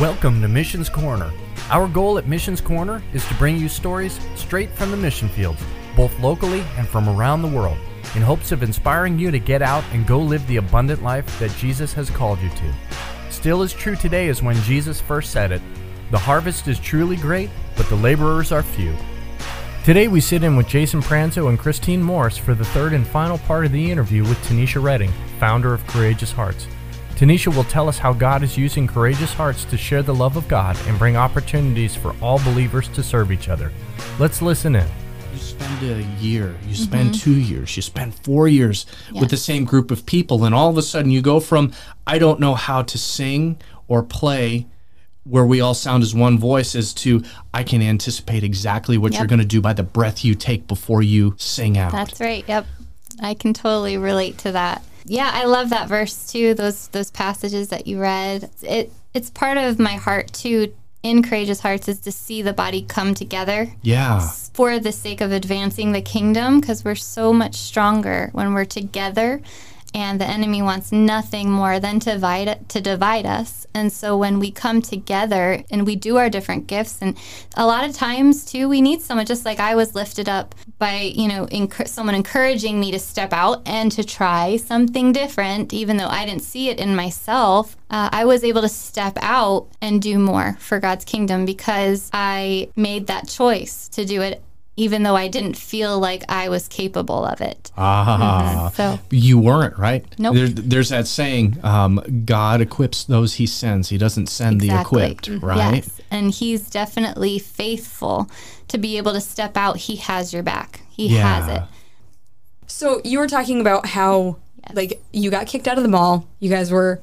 Welcome to Missions Corner. Our goal at Missions Corner is to bring you stories straight from the mission fields, both locally and from around the world, in hopes of inspiring you to get out and go live the abundant life that Jesus has called you to. Still as true today as when Jesus first said it The harvest is truly great, but the laborers are few. Today we sit in with Jason Pranzo and Christine Morse for the third and final part of the interview with Tanisha Redding, founder of Courageous Hearts. Tanisha will tell us how God is using Courageous Hearts to share the love of God and bring opportunities for all believers to serve each other. Let's listen in. You spend a year, you mm-hmm. spend two years, you spend four years with the same group of people, and all of a sudden you go from, I don't know how to sing or play, where we all sound as one voice, as to, I can anticipate exactly what you're going to do by the breath you take before you sing out. That's right. Yep. I can totally relate to that. Yeah, I love that verse too. Those those passages that you read. It it's part of my heart too. In courageous hearts is to see the body come together yeah. for the sake of advancing the kingdom because we're so much stronger when we're together and the enemy wants nothing more than to divide to divide us. And so when we come together and we do our different gifts and a lot of times too we need someone just like I was lifted up by you know enc- someone encouraging me to step out and to try something different even though I didn't see it in myself uh, I was able to step out and do more for God's kingdom because I made that choice to do it even though I didn't feel like I was capable of it. Ah. So You weren't, right? Nope. There, there's that saying, um, God equips those he sends. He doesn't send the equipped, right? Yes, and he's definitely faithful to be able to step out. He has your back. He has it. So you were talking about how like you got kicked out of the mall. You guys were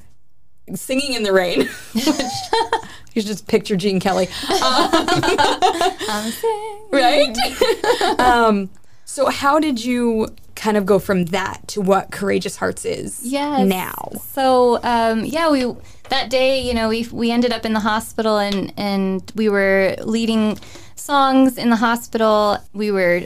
singing in the rain. Which, you just picture Gene Kelly, I'm saying. right? um, so how did you kind of go from that to what Courageous Hearts is Yes. now? So um, yeah, we that day, you know, we we ended up in the hospital and and we were leading songs in the hospital. We were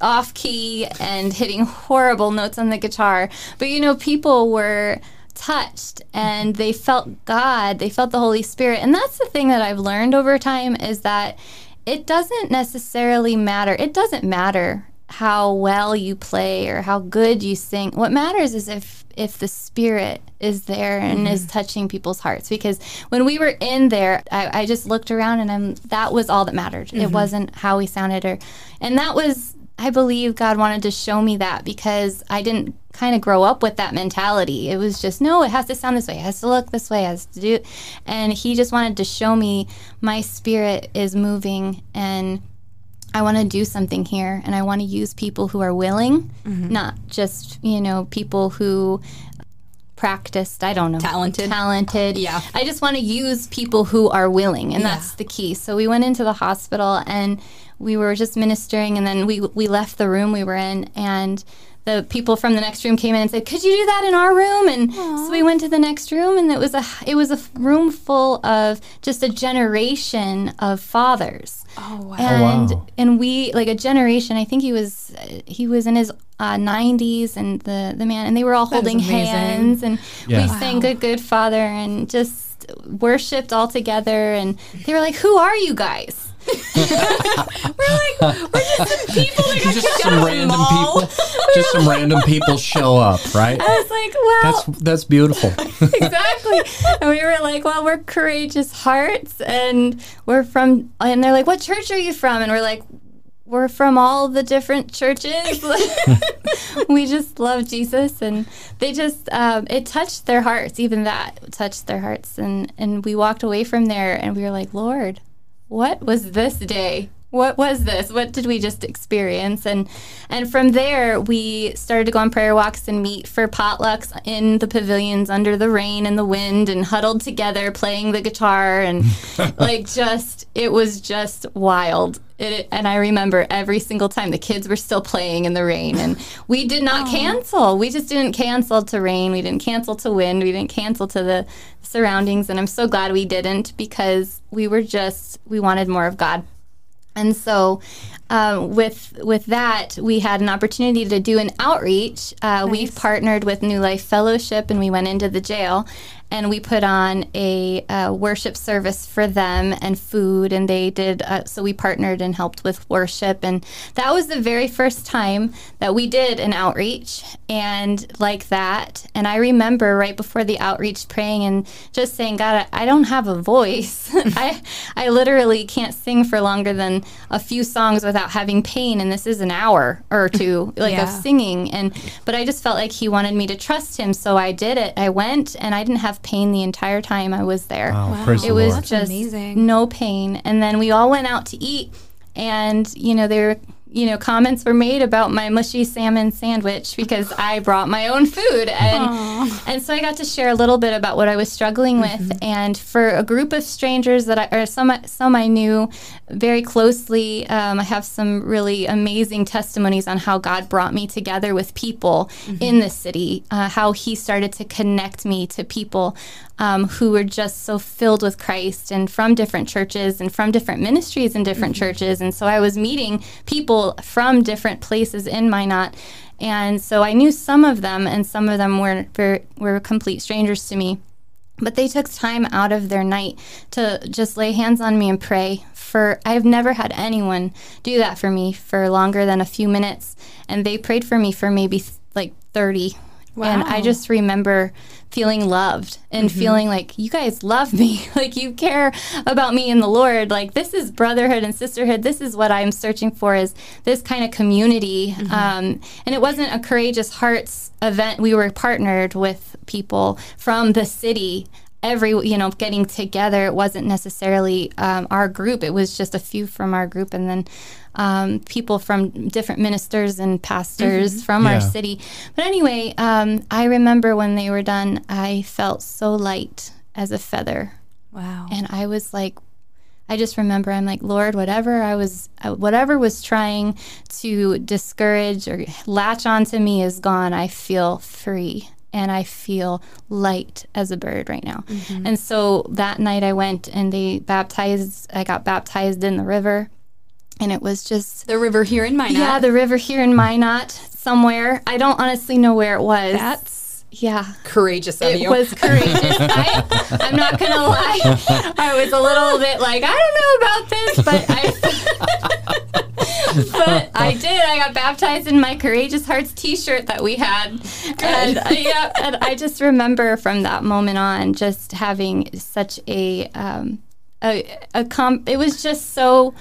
off key and hitting horrible notes on the guitar, but you know, people were touched and they felt God, they felt the Holy Spirit. And that's the thing that I've learned over time is that it doesn't necessarily matter. It doesn't matter how well you play or how good you sing. What matters is if if the spirit is there and mm-hmm. is touching people's hearts. Because when we were in there, I, I just looked around and I'm that was all that mattered. It mm-hmm. wasn't how we sounded or and that was I believe God wanted to show me that because I didn't kind of grow up with that mentality. It was just, no, it has to sound this way, it has to look this way, it has to do. And He just wanted to show me my spirit is moving and I want to do something here and I want to use people who are willing, mm-hmm. not just, you know, people who practiced, I don't know. Talented. Talented. Yeah. I just want to use people who are willing and Yeah. that's the key. So we went into the hospital and we were just ministering and then we we left the room we were in and the people from the next room came in and said, "Could you do that in our room?" And so we went to the next room, and it was a it was a room full of just a generation of fathers Oh wow. and wow. and we like a generation i think he was he was in his uh, 90s and the the man and they were all holding hands and Yeah. we sang good good father and just worshipped all together and they were like who are you guys just the people that just some random people just some random people show up right i was like well that's that's beautiful exactly. And we were like, well, we're courageous hearts and we're from, and they're like, what church are you from? And we're like, we're from all the different churches. we just love Jesus. And they just, um, it touched their hearts, even that touched their hearts. And, and we walked away from there and we were like, Lord, what was this day? What was this? What did we just experience? And and from there we started to go on prayer walks and meet for potlucks in the pavilions under the rain and the wind and huddled together playing the guitar and like just it was just wild. It, and I remember every single time the kids were still playing in the rain and we did not cancel. We just didn't cancel to rain. We didn't cancel to wind. We didn't cancel to the surroundings and I'm so glad we didn't because we were just we wanted more of God. And so, um, with with that, we had an opportunity to do an outreach. Uh, We've partnered with New Life Fellowship, and we went into the jail, and we put on a, uh worship service for them and food, and they did. Uh, so we partnered and helped with worship, and that was the very first time that we did an outreach, and like that. And I remember right before the outreach praying and just saying, God, I, I don't have a voice. I I literally can't sing for longer than a few songs without having pain, and this is an hour or two like Yeah. of singing. And but I just felt like He wanted me to trust Him, so I did it. I went, and I didn't have pain the entire time I was there. Wow, praise It was That's just amazing. no pain. And then we all went out to eat, and you know there. were You know, comments were made about my mushy salmon sandwich because I brought my own food, and and so I got to share a little bit about what I was struggling with. And for a group of strangers that I, or some some I knew very closely, um, I have some really amazing testimonies on how God brought me together with people in the city, uh, how He started to connect me to people um, who were just so filled with Christ and from different churches and from different ministries and different mm-hmm. churches. And so I was meeting people from different places in Minot. And so I knew some of them, and some of them were, were, were complete strangers to me. But they took time out of their night to just lay hands on me and pray for I've never had anyone do that for me for longer than a few minutes and they prayed for me for maybe like 30 Wow. And I just remember feeling loved and mm-hmm. feeling like you guys love me, like you care about me and the Lord. Like this is brotherhood and sisterhood. This is what I'm searching for is this kind of community. Mm-hmm. Um, and it wasn't a courageous hearts event. We were partnered with people from the city. Every you know, getting together. It wasn't necessarily um, our group. It was just a few from our group, and then um, people from different ministers and pastors from our city but anyway um, i remember when they were done i felt so light as a feather Wow. and I was like, I just remember I'm like, Lord, whatever I was, uh, whatever was trying to discourage or latch onto me is gone. I feel free and I feel light as a bird right now. And so that night I went and they baptized, I got baptized in the river. And it was just, The river here in Minot. yeah, the river here in Minot somewhere. I don't honestly know where it was. That's yeah. courageous of It you. It was courageous. I, I'm not gonna lie. I was a little bit like, I don't know about this, but I. but I did. I got baptized in my Courageous Hearts T-shirt that we had, and yeah, and I just remember from that moment on just having such a um, a, a comp. It was just so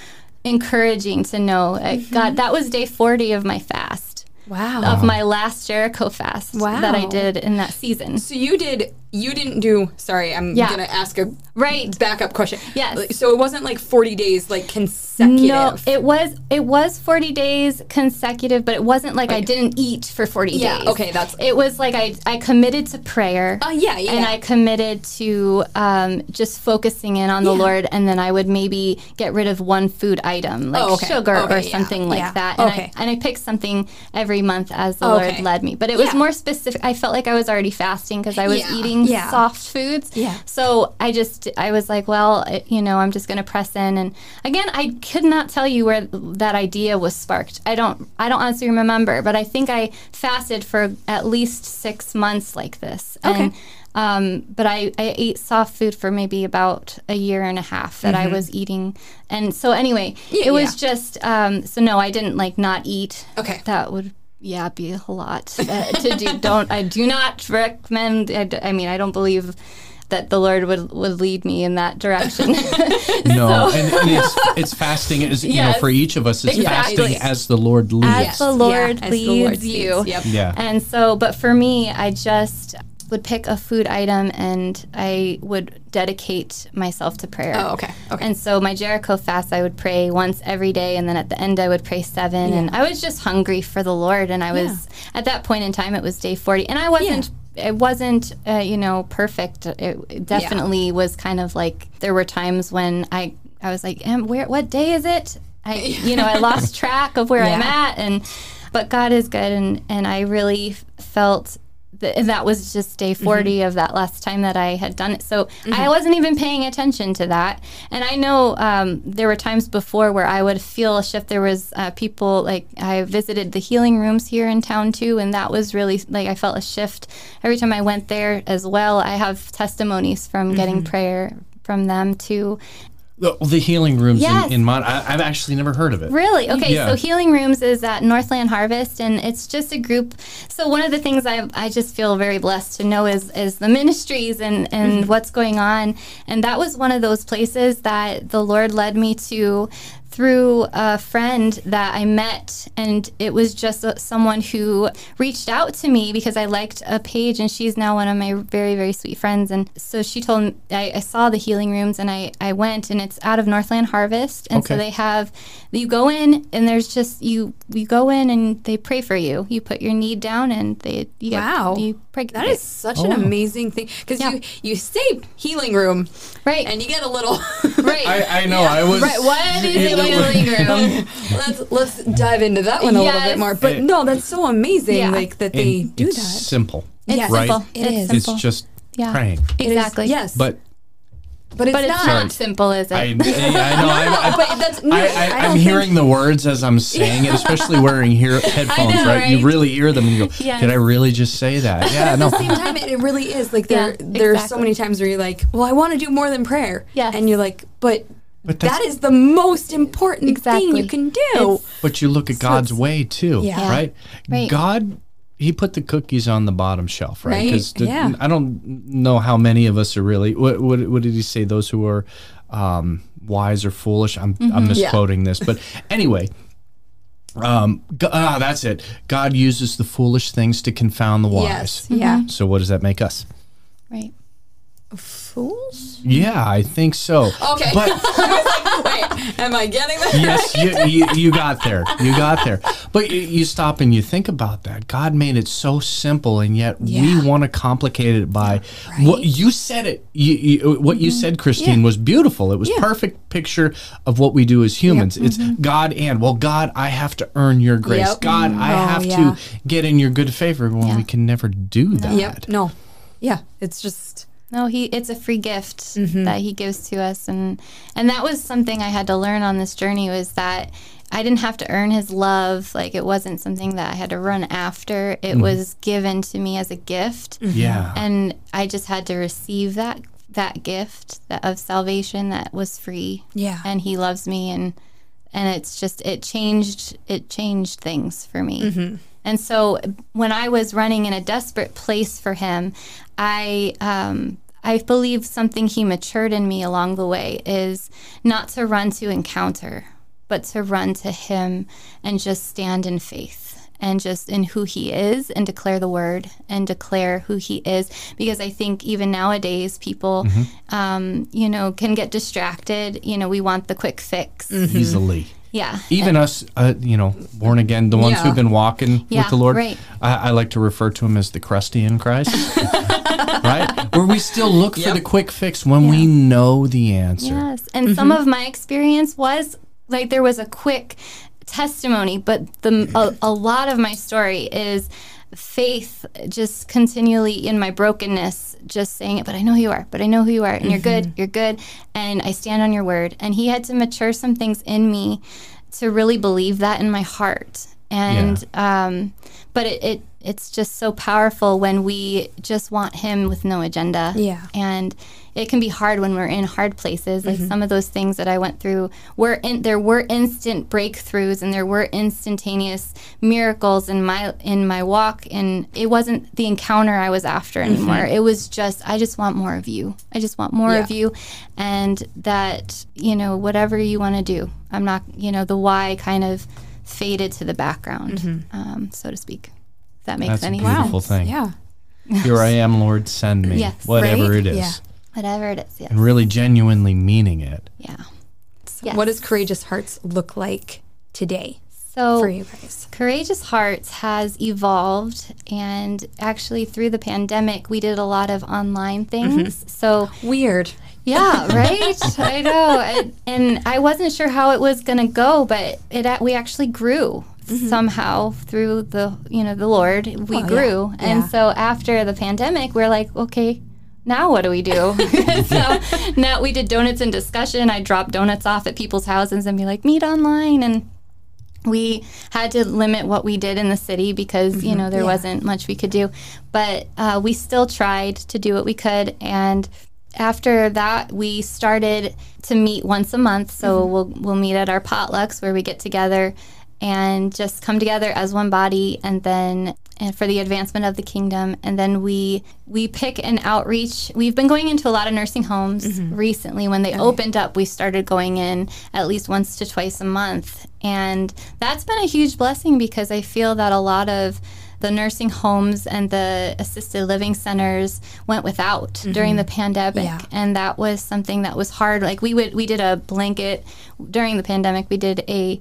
encouraging to know. uh, God, that was day 40 of my fast wow. of my last Jericho fast that I did in that season. So you did. You didn't do. Sorry, I'm Yeah. gonna ask a Right. backup question. Yes. So it wasn't like 40 days, like consecutive. No, it was it was 40 days consecutive, but it wasn't like I didn't eat for 40 Yeah, days. okay, that's- It was like I I committed to prayer. Uh, yeah, yeah. And I committed to um, just focusing in on the Yeah. Lord, and then I would maybe get rid of one food item, like Oh, okay. sugar Okay, or something like that. And, Okay. I, and I picked something every month as the. Lord led me. But it was more specific. I felt like I was already fasting because I was Yeah, yeah. soft foods. Yeah. So I just, I was like, well, it, you know, I'm just going to press in. And again, I could not tell you where that idea was sparked. I don't, I don't honestly remember, but I think I fasted for at least six months like this. Okay. And, um, but I, I ate soft food for maybe about a year and a half that I was eating. And so anyway, Mm-hmm. Yeah, it was yeah. just, um, so no, I didn't like not eat. Okay. That would, yeah, be a lot uh, to do. Don't, I do not recommend, I, d- I mean, I don't believe that the Lord would, would lead me in that direction. No, and, and it's, it's fasting is you know for each of us it's Exactly. fasting as the Lord leads. As the Lord as leads the Lord you. leads, Yep. yeah. And so, but for me, I just would pick a food item and I would dedicate myself to prayer. Oh, okay. Okay. And so my Jericho fast, I would pray once every day, and then at the end, I would pray seven. And I was just hungry for the Lord. And I was at that point in time, it was day forty, and I wasn't. It wasn't, uh, you know, perfect. It, it definitely was kind of like there were times when I, I was like, "Em, "Where? What day is it?" I, you know, I lost track of where I'm at, and but God is good, and and I really felt th- that was just day 40 of that last time that I had done it. So I wasn't even paying attention to that. And I know um, there were times before where I would feel a shift. There was uh, people like I visited the healing rooms here in town too, and that was really like I felt a shift every time I went there as well. I have testimonies from getting prayer from them too. The, the healing rooms Yes. in, in Mon- I, I've actually never heard of it. Really? Okay, Yeah. so Healing Rooms is at Northland Harvest, and it's just a group. So one of the things I, I just feel very blessed to know is is the ministries and and mm-hmm. what's going on, and that was one of those places that the Lord led me to through a friend that I met, and it was just uh someone who reached out to me because I liked a page, and she's now one of my very very sweet friends. And so she told me I, I saw the healing rooms, and I I went, and it's out of Northland Harvest, and so they have you go in, and there's just you you go in, and they pray for you. You put your need down, and they you get- Wow. you pray. That is such Oh, an amazing thing because Yeah. you you say healing room right and you get a little right. I, I know. I was. Right, what is a healing room? let's let's dive into that one a little bit more. But It- no, that's so amazing. Yeah. Like that they and do it's that. simple. It's Yes. Right. simple. It it's. Simple. It's just Yeah. praying. It is- exactly. yes, But but it's but it's not. not simple, is it? I, I know. I'm, but that's no, I, I, I, don't I'm hearing the words as I'm saying it, especially wearing hear, headphones, know, right? You right? really hear them and you go, Yes. did I really just say that? Yeah, No. At the same time, it, it really is like there. Yeah, there's so exactly. many times where you're like, "Well, I want to do more than prayer," Yes. and you're like, "But, But that's- the most important thing you can do." It's- But you look at God's way too, Yeah. right? Right. God, He put the cookies on the bottom shelf, right? Right, Because yeah. I don't know how many of us are really. What, what, what did He say? Those who are um, wise or foolish. I'm, Mm-hmm. I'm misquoting this, but anyway. Um, G- ah, that's it. God uses the foolish things to confound the wise. yes, yeah. So what does that make us? right. Fools. Yeah, I think so. Okay. But Wait, am I getting that? yes, you, you, you got there. You got there. But you, you stop and you think about that. God made it so simple, and yet Yeah. we want to complicate it by what you said. It you, what you mm-hmm. said, Christine, was beautiful. It was Yeah. perfect picture of what we do as humans. It's mm-hmm. God and well, God, I have to earn your grace. Yep. God, I Oh, have yeah. to get in your good favor. When Yeah. we can never do that. Yep. No. Yeah. It's just. No, he it's a free gift Mm-hmm. that he gives to us and and that was something I had to learn on this journey was that I didn't have to earn his love. Like it wasn't something that I had to run after. It Mm-hmm. was given to me as a gift. Yeah. And I just had to receive that that gift that, of salvation that was free. Yeah. And he loves me and and it's just it changed it changed things for me. And so when I was running in a desperate place for him, I um I believe something he matured in me along the way is not to run to encounter, but to run to him and just stand in faith and just in who he is and declare the word and declare who he is. Because i think even nowadays people um, you know can get distracted. You know we want the quick fix. Easily. Yeah even us, uh, you know, born again, the ones Yeah. who've been walking Yeah, with the Lord, right. I, I like to refer to them as the crusty in Christ, right? Where we still look for the quick fix when we know the answer. Yes. And some of my experience was like there was a quick testimony, but the a, a lot of my story is faith just continually in my brokenness just saying it but i know who you are but i know who you are and you're mm-hmm. good you're good and i stand on your word. And he had to mature some things in me to really believe that in my heart and um but it, it it's just so powerful when we just want him with no agenda. Yeah. and it can be hard when we're in hard places. Mm-hmm. some of those things that i went through were in there were instant breakthroughs and there were instantaneous miracles in my in my walk. And it wasn't the encounter i was after anymore. It was just i just want more of you. I just want more of Mm-hmm. You. And that you know whatever you want to do i'm not you know the why kind of faded to the background Mm-hmm. um, so to speak if that makes That's a any beautiful sense thing. Yeah. Here I am, Lord, send me. Yes. Whatever Right? it is. Yeah. whatever it is yes And really genuinely meaning it. yeah What does courageous hearts look like today so for you guys? Courageous Hearts has evolved, and actually, through the pandemic, we did a lot of online things. So, Weird. Yeah, right? I know. And, and I wasn't sure how it was going to go, but it we actually grew. somehow through the you know the Lord we yeah. grew, and Yeah. so after the pandemic, we're like, okay. Now what do we do? so now we did donuts and discussion. I dropped donuts off at people's houses and be like, meet online. And we had to limit what we did in the city because you know there Yeah. wasn't much we could do but uh, we still tried to do what we could and after that we started to meet once a month. So mm-hmm. we'll we'll meet at our potlucks where we get together and just come together as one body and then and for the advancement of the kingdom. And then we we pick an outreach. We've been going into a lot of nursing homes mm-hmm. recently. When they opened up we started going in at least once to twice a month. And that's been a huge blessing because i feel that a lot of the nursing homes and the assisted living centers went without during the pandemic Yeah. and that was something that was hard like we would we did a blanket during the pandemic we did a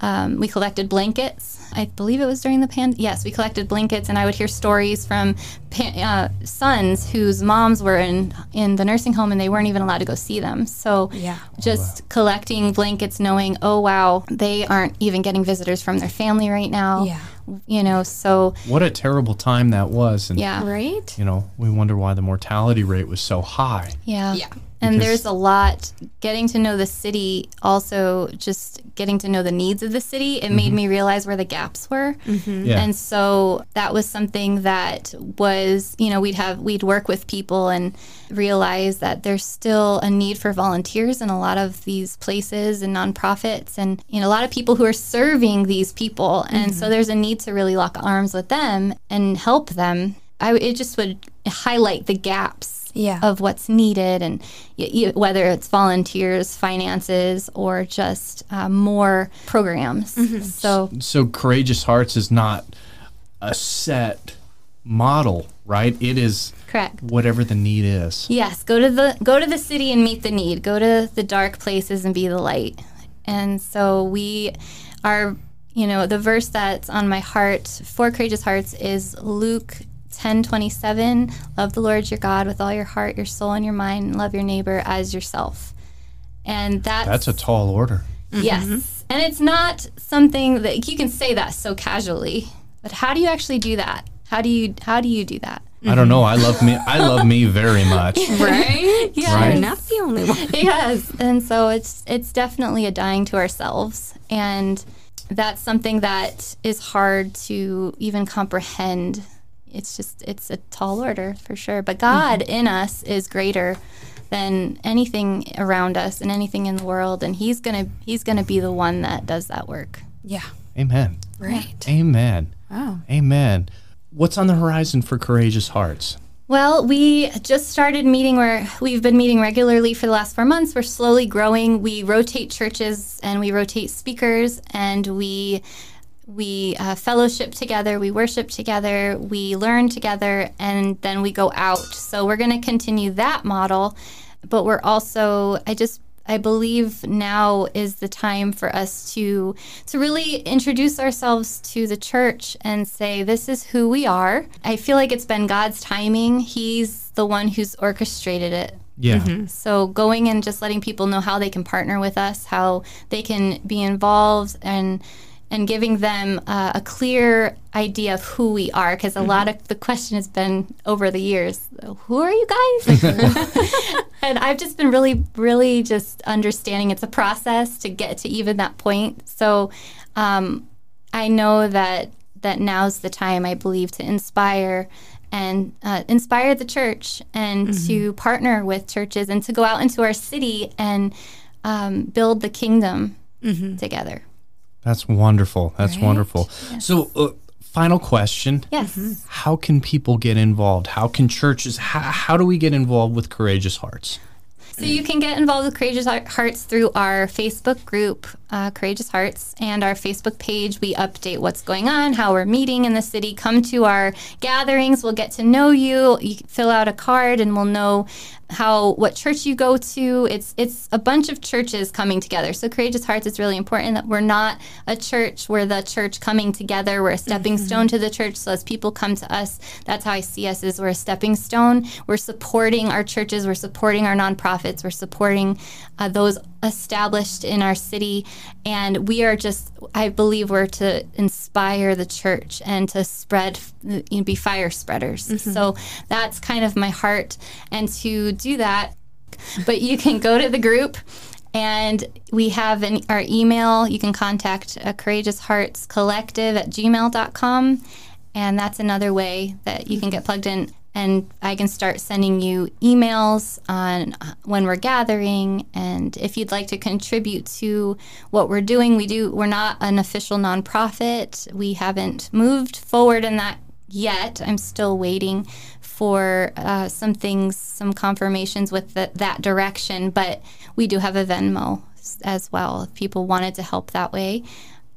um, we collected blankets. I believe it was during the pan. Yes, we collected blankets, and I would hear stories from pa- uh, sons whose moms were in in the nursing home, and they weren't even allowed to go see them. So, Yeah. just collecting blankets, knowing, oh wow, they aren't even getting visitors from their family right now. Yeah. You know. So, What a terrible time that was. And, yeah, Right? you know, we wonder why the mortality rate was so high. Yeah. Yeah. And there's a lot getting to know the city, also just getting to know the needs of the city. It made mm-hmm. me realize where the gaps were. Mm-hmm. Yeah. And so that was something that was, you know, we'd have, we'd work with people and realize that there's still a need for volunteers in a lot of these places and nonprofits and, you know, a lot of people who are serving these people. And so mm-hmm. there's a need to really lock arms with them and help them. I, it just would highlight the gaps Yeah. of what's needed and y- y- whether it's volunteers, finances, or just uh, more programs. So, so courageous hearts is not a set model right it is correct. whatever the need is Yes, go to the go to the city and meet the need. Go to the dark places and be the light. And so we are, you know, the verse that's on my heart for courageous hearts is Luke 10 27. Love the Lord your God with all your heart, your soul, and your mind, and love your neighbor as yourself. And that's, that's a tall order mm-hmm. Yes. And it's not something that you can say that so casually. But how do you actually do that? How do you how do you do that? i don't know i love me i love me very much Right? Yeah. Right. You're not the only one. yes and so it's it's definitely a dying to ourselves and that's something that is hard to even comprehend it's just it's a tall order for sure but god mm-hmm. in us is greater than anything around us and anything in the world and he's gonna he's gonna be the one that does that work Yeah. amen Right. amen Wow. amen what's on the horizon for courageous hearts Well, we just started meeting where we've been meeting regularly for the last four months. We're slowly growing. We rotate churches and we rotate speakers and we we uh, fellowship together, we worship together, we learn together, and then we go out. So we're going to continue that model, but we're also I just I believe now is the time for us to to really introduce ourselves to the church and say this is who we are. I feel like it's been God's timing. He's the one who's orchestrated it. yeah So going and just letting people know how they can partner with us, how they can be involved and and giving them uh, a clear idea of who we are because a lot of the question has been over the years who are you guys? And i've just been really really just understanding it's a process to get to even that point. So um, i know that that now's the time i believe to inspire and uh, inspire the church and to partner with churches and to go out into our city and um, build the kingdom together that's wonderful. That's wonderful. So uh, final question. Yes. How can people get involved? How can churches how, how do we get involved with courageous hearts? So you can get involved with Courageous Hearts through our Facebook group, uh, Courageous Hearts, and our Facebook page. We update what's going on, how we're meeting in the city. Come to our gatherings. We'll get to know you. You can fill out a card, and we'll know how what church you go to. It's it's a bunch of churches coming together. So Courageous Hearts is really important that we're not a church. We're the church coming together. We're a stepping stone to the church. So as people come to us, that's how I see us. Is we're a stepping stone. We're supporting our churches. We're supporting our nonprofits. We're supporting uh, those established in our city and we are just i believe we're to inspire the church and to spread you know, be fire spreaders. So that's kind of my heart and to do that but you can go to the group and we have an, our email. You can contact uh, courageous hearts collective at gmail.com and that's another way that you can get plugged in and i can start sending you emails on uh, when we're gathering. And if you'd like to contribute to what we're doing we do we're not an official nonprofit. We haven't moved forward in that yet. I'm still waiting for uh, some things some confirmations with the, that direction. But we do have a venmo as well if people wanted to help that way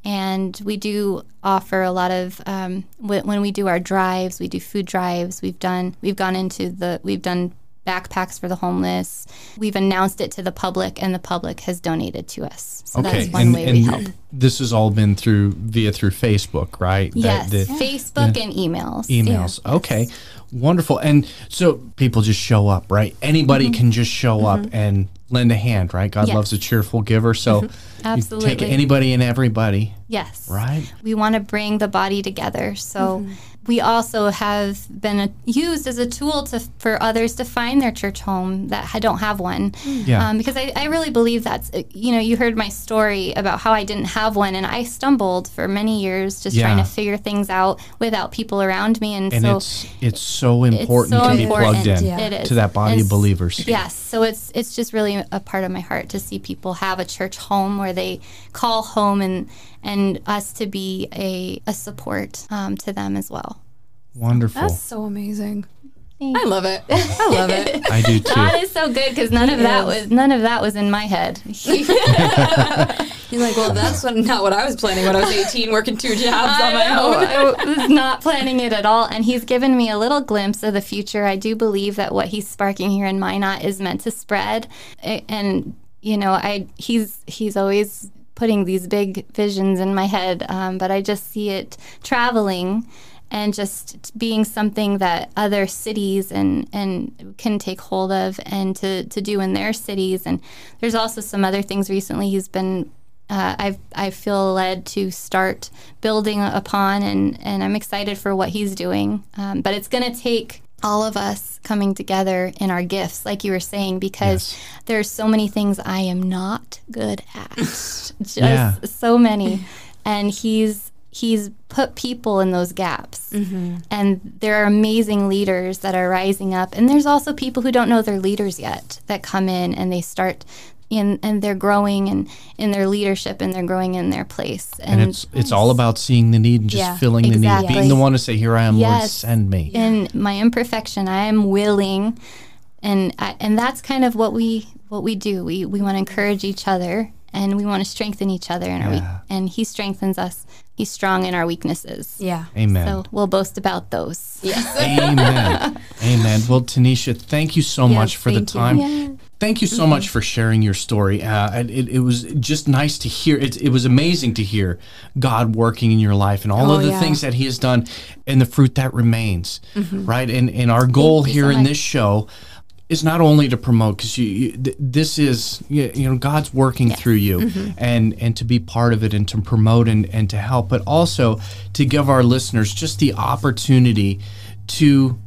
and we do offer a lot of um, wh- when we do our drives we do food drives. We've done we've gone into the we've done backpacks for the homeless. We've announced it to the public and the public has donated to us. So that's one and, way we help. this has all been through via through Facebook, right? That- yes that- facebook and emails. Emails. Okay, wonderful. And so people just show up, right? Anybody can just show up and lend a hand, right? God Mm-hmm. Yes. Mm-hmm. loves a cheerful giver, so you take Absolutely. anybody and everybody, yes right? we want to bring the body together. So Mm-hmm. We also have been a, used as a tool to for others to find their church home that don't have one. Yeah. Um, because I, I really believe that's uh, you know you heard my story about how I didn't have one and I stumbled for many years just trying to figure things out without people around me and, And so it's it's so important so to be plugged in Yeah. It is. to that body And of believers. Yes, so it's it's just really a part of my heart to see people have a church home where they call home and and us to be a, a support um, to them as well. Wonderful. That's so amazing. Thank I love it. I love it. I do too. God is so good because none of that was none of that was in my head. You're like, well, that's what, not what I was planning when I was 18, working two jobs on my I know. own. I was not planning it at all. And he's given me a little glimpse of the future. I do believe that what he's sparking here in Minot is meant to spread. And, you know, I he's he's always putting these big visions in my head. Um, but I just see it traveling and just being something that other cities and, and can take hold of and to, to do in their cities. And there's also some other things recently he's been uh, I I feel led to start building upon, and and I'm excited for what he's doing. Um, but it's going to take all of us coming together in our gifts, like you were saying, because there are so many things I am not good at, just Yeah. so many, and he's he's put people in those gaps. Mm-hmm. And there are amazing leaders that are rising up. And there's also people who don't know they're leaders yet that come in and they start in and they're growing and in their leadership and they're growing in their place and, and it's it's all about seeing the need and just Yeah, filling the need, exactly. being the one to say, "Here I am, Lord, send me." in my imperfection i am willing and I, and that's kind of what we what we do we we want to encourage each other and we want to strengthen each other in our weak, and he strengthens us he's strong in our weaknesses Yeah. Amen. so we'll boast about those Yes. Amen. Amen. Well, Tanisha, thank you so much for the thank you. time. Thank you so mm-hmm. much for sharing your story. Uh, it, it was just nice to hear. It, it was amazing to hear God working in your life and all Oh, of the yeah. things that He has done and the fruit that remains. Mm-hmm. Right. And, and our goal you here so in this show is not only to promote because you, you this is you you know God's working through you mm-hmm. and and to be part of it and to promote and, and to help but also to give our listeners just the opportunity to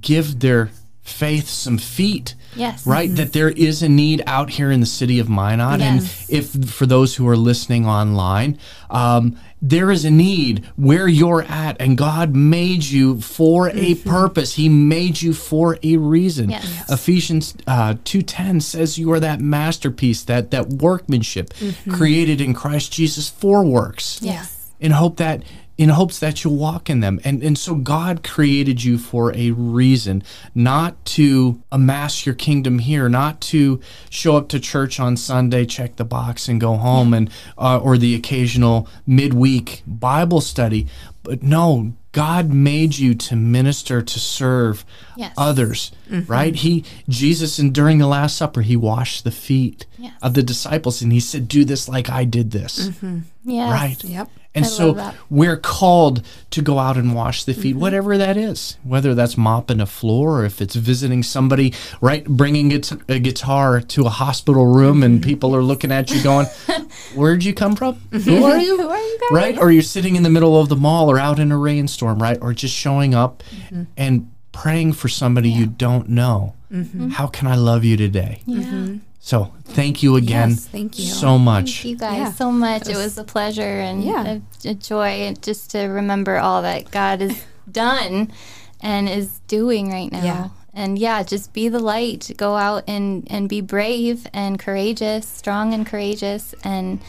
give their faith some feet Yes. right that there is a need out here in the city of Minot. Yes. and if for those who are listening online um, there is a need where you're at and God made you for a purpose. He made you for a reason. Yes. Ephesians uh, 2.10 says you are that masterpiece that that workmanship created in Christ Jesus for works. Yes. In hope that in hopes that you'll walk in them. And and so God created you for a reason not to amass your kingdom here not to show up to church on Sunday check the box and go home and uh, or the occasional midweek Bible study But no, God made you to minister, to serve Yes. others, mm-hmm. right? He Jesus and during the last supper, he washed the feet Yes. of the disciples and he said, "Do this like I did this." Mm-hmm. Yes. Right. Yep. And I so we're called to go out and wash the feet, mm-hmm. whatever that is, whether that's mopping a floor or if it's visiting somebody, right? Bringing a guitar to a hospital room and people are looking at you going, Where'd you come from? Who are you? Who are you guys? Right? Or you're sitting in the middle of the mall or out in a rainstorm, right? Or just showing up mm-hmm. and praying for somebody you don't know. Mm-hmm. How can I love you today? Yeah. Mm-hmm. So thank you again Yes, thank you. so much. Thank you guys Yeah. so much. It was- was a pleasure and Yeah. a, a joy just to remember all that God has done and is doing right now. Yeah. And yeah, just be the light. Go out and, and be brave and courageous, strong and courageous. And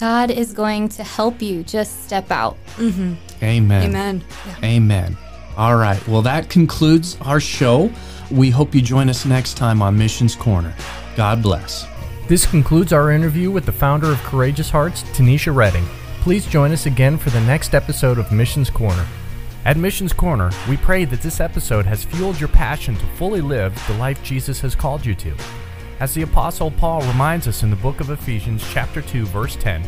God is going to help you. Just step out. Mm-hmm. Amen. Amen. Amen. All right. Well, that concludes our show. We hope you join us next time on Missions Corner. God bless. This concludes our interview with the founder of Courageous Hearts, Tanisha Redding. Please join us again for the next episode of Missions Corner. At Missions Corner, we pray that this episode has fueled your passion to fully live the life Jesus has called you to. As the Apostle Paul reminds us in the book of Ephesians, chapter 2, verse 10,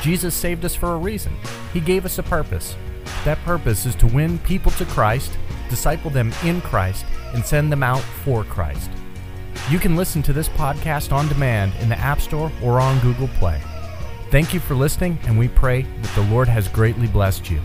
Jesus saved us for a reason. He gave us a purpose. That purpose is to win people to Christ, disciple them in Christ, and send them out for Christ. You can listen to this podcast on demand in the App Store or on Google Play. Thank you for listening, and we pray that the Lord has greatly blessed you.